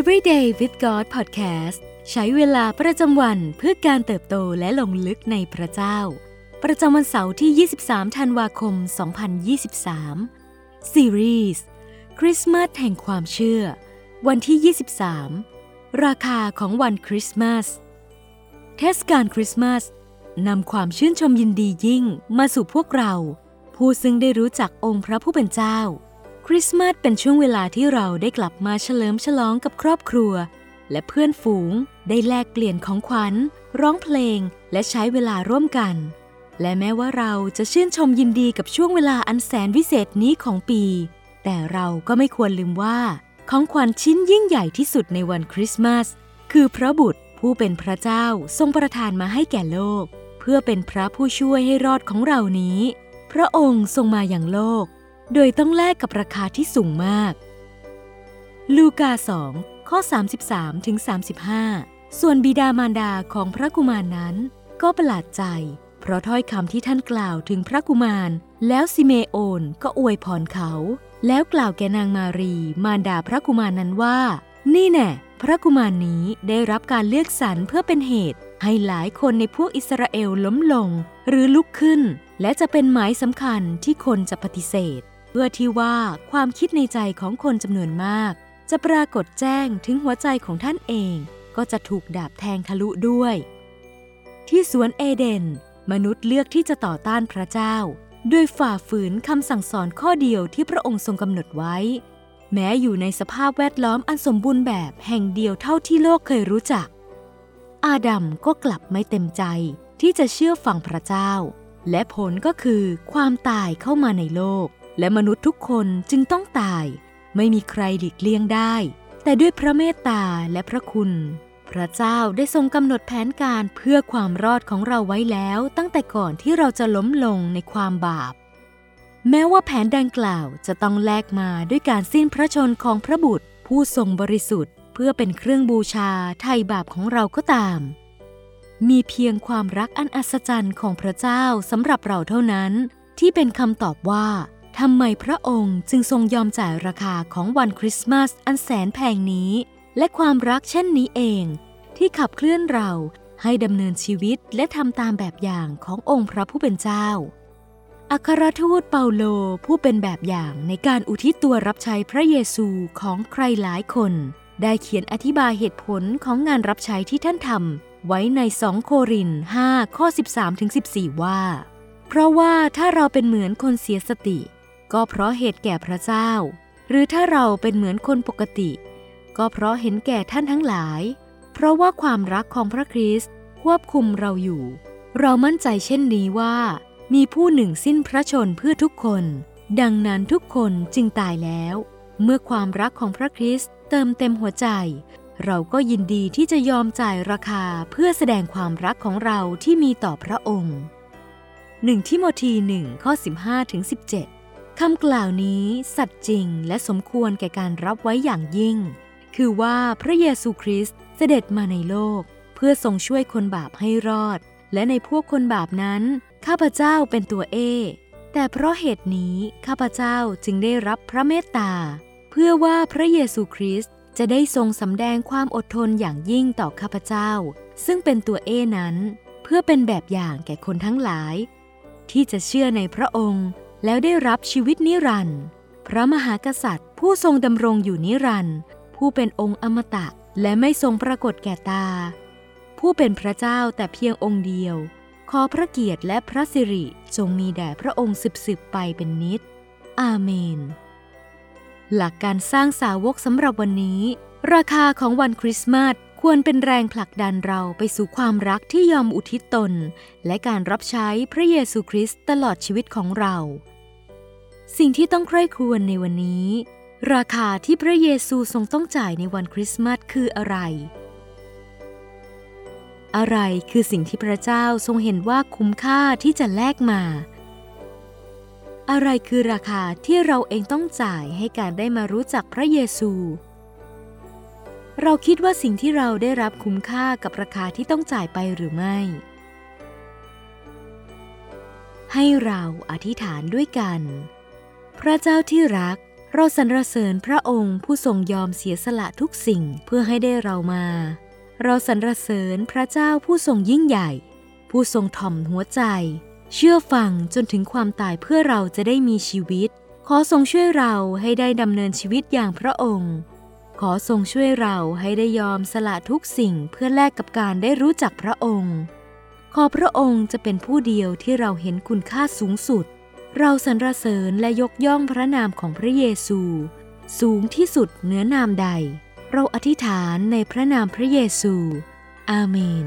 Everyday with God Podcast ใช้เวลาประจำวันเพื่อการเติบโตและลงลึกในพระเจ้า ประจำวันเสาร์ที่ 23 ธันวาคม 2023 ซีรีส์คริสต์มาสแห่งความเชื่อ วันที่ 23 ราคาของวันคริสต์มาส เทศกาลคริสต์มาสนำความชื่นชมยินดียิ่งมาสู่พวกเรา ผู้ซึ่งได้รู้จักองค์พระผู้เป็นเจ้า คริสต์มาสเป็นช่วงเวลาที่เราได้กลับมาเฉลิมฉลองกับครอบครัว และเพื่อนฝูงได้แลกเปลี่ยนของขวัญ ร้องเพลง และใช้เวลาร่วมกัน และแม้ว่าเราจะชื่นชมยินดีกับช่วงเวลาอันแสนวิเศษนี้ของปี แต่เราก็ไม่ควรลืมว่า ของขวัญชิ้นยิ่งใหญ่ที่สุดในวันคริสต์มาสคือพระบุตรผู้เป็นพระเจ้าทรงประทานมาให้แก่โลก เพื่อเป็นพระผู้ช่วยให้รอดของเรานี้ พระองค์ทรงมาอย่างโลก โดยต้องแลกกับราคาที่สูงมาก ลูกา2ข้อ 33ถึง35 ส่วนบิดามารดาของพระกุมารนนั้น ก็ประหลาดใจ เพราะถ้อยคำที่ท่านกล่าวถึงพระกุมาร แล้วซิเมโอนก็อวยพรเขา แล้วกล่าวแก่นางมารี มารดาพระกุมารนนั้นว่า นี่แน่พระกุมารนี้ได้รับการเลือกสรรเพื่อเป็นเหตุ ให้หลายคนในพวกอิสราเอลล้มลง หรือลุกขึ้น และจะเป็นหมายสำคัญที่คนจะปฏิเสธ เพื่อที่ว่าความคิดในใจของคนจำนวนมาก จะปรากฏแจ้งถึงหัวใจของท่านเอง ก็จะถูกดาบแทงทะลุด้วย ที่สวนเอเดน มนุษย์เลือกที่จะต่อต้านพระเจ้า ด้วยฝ่าฝืนคำสั่งสอนข้อเดียวที่พระองค์ทรงกำหนดไว้ แม้อยู่ในสภาพแวดล้อมอันสมบูรณ์แบบแห่งเดียวเท่าที่โลกเคยรู้จัก อาดัมก็กลับไม่เต็มใจที่จะเชื่อฟังพระเจ้า และผลก็คือความตายเข้ามาในโลก และมนุษย์ทุกคนจึงต้องตาย ไม่มีใครหลีกเลี่ยงได้ แต่ด้วยพระเมตตาและพระคุณ พระเจ้าได้ทรงกำหนดแผนการเพื่อความรอดของเราไว้แล้ว ตั้งแต่ก่อนที่เราจะล้มลงในความบาป แม้ว่าแผนดังกล่าวจะต้องแลกมาด้วยการสิ้นพระชนของพระบุตร ผู้ทรงบริสุทธิ์ เพื่อเป็นเครื่องบูชาไถ่บาปของเราก็ตาม มีเพียงความรักอันอัศจรรย์ของพระเจ้าสำหรับเราเท่านั้น ที่เป็นคำตอบว่า ทำไมพระองค์จึงทรงยอมจ่ายราคาของวันคริสต์มาสอันแสนแพงนี้ และความรักเช่นนี้เอง ที่ขับเคลื่อนเราให้ดำเนินชีวิตและทำตามแบบอย่างขององค์พระผู้เป็นเจ้า อัครทูตเปาโลผู้เป็นแบบอย่างในการอุทิศตัวรับใช้พระเยซูของใครหลายคน ได้เขียนอธิบายเหตุผลของงานรับใช้ที่ท่านทำไว้ใน 2 โคริน5ข้อ 13-14 ว่า เพราะว่าถ้าเราเป็นเหมือนคนเสียสติ ก็เพราะเหตุแก่พระเจ้า หรือถ้าเราเป็นเหมือนคนปกติ ก็เพราะเห็นแก่ท่านทั้งหลาย เพราะว่าความรักของพระคริสต์ควบคุมเราอยู่ เรามั่นใจเช่นนี้ว่า มีผู้หนึ่งสิ้นพระชนเพื่อทุกคน ดังนั้นทุกคนจึงตายแล้ว เมื่อความรักของพระคริสต์เติมเต็มหัวใจ เราก็ยินดีที่จะยอมจ่ายราคาเพื่อแสดงความรักของเราที่มีต่อพระองค์ 1 ทิโมธี1ข้อ 15ถึง17 คำกล่าวนี้สัตย์จริงและสมควรแก่การรับไว้อย่างยิ่ง คือว่าพระเยซูคริสต์เสด็จมาในโลก เพื่อทรงช่วยคนบาปให้รอด และในพวกคนบาปนั้น ข้าพเจ้าเป็นตัวเอ แต่เพราะเหตุนี้ข้าพเจ้าจึงได้รับพระเมตตา เพื่อว่าพระเยซูคริสต์จะได้ทรงสำแดงความอดทนอย่างยิ่งต่อข้าพเจ้า ซึ่งเป็นตัวเอนั้น เพื่อเป็นแบบอย่างแก่คนทั้งหลาย ที่จะเชื่อในพระองค์ แล้วได้รับชีวิตนิรันดร์พระมหากษัตริย์ ผู้ทรงดำรงอยู่นิรันดร์ผู้เป็นองค์อมตะและไม่ทรงปรากฏแก่ตา ผู้เป็นพระเจ้าแต่เพียงองค์เดียว ขอพระเกียรติและพระสิริจงมีแด่พระองค์สืบๆไปเป็นนิจอาเมน หลักการสร้างสาวกสำหรับวันนี้ ราคาของวันคริสต์มาส ควรเป็นแรงผลักดันเราไปสู่ความรักที่ยอมอุทิศตน และการรับใช้พระเยซูคริสต์ตลอดชีวิตของเรา สิ่งที่ต้องใคร่ครวญในวันนี้ ราคาที่พระเยซูทรงต้องจ่ายในวันคริสต์มาสคืออะไร อะไรคือสิ่งที่พระเจ้าทรงเห็นว่าคุ้มค่าที่จะแลกมา อะไรคือราคาที่เราเองต้องจ่ายให้การได้มารู้จักพระเยซู เราคิดว่าสิ่งที่เราได้รับคุ้มค่ากับราคาที่ต้องจ่ายไปหรือไม่ ให้เราอธิษฐานด้วยกัน พระเจ้าที่รัก เราสรรเสริญพระองค์ผู้ทรงยอมเสียสละทุกสิ่งเพื่อให้ได้เรามา เราสรรเสริญพระเจ้าผู้ทรงยิ่งใหญ่ ผู้ทรงถ่อมหัวใจ เชื่อฟังจนถึงความตายเพื่อเราจะได้มีชีวิต ขอทรงช่วยเราให้ได้ดำเนินชีวิตอย่างพระองค์ ขอทรงช่วยเราให้ได้ยอมสละทุกสิ่งเพื่อแลกกับการได้รู้จักพระองค์ ขอพระองค์จะเป็นผู้เดียวที่เราเห็นคุณค่าสูงสุด เราสรรเสริญและยกย่องพระนามของพระเยซู สูงที่สุดเหนือนามใด เราอธิษฐานในพระนามพระเยซู อาเมน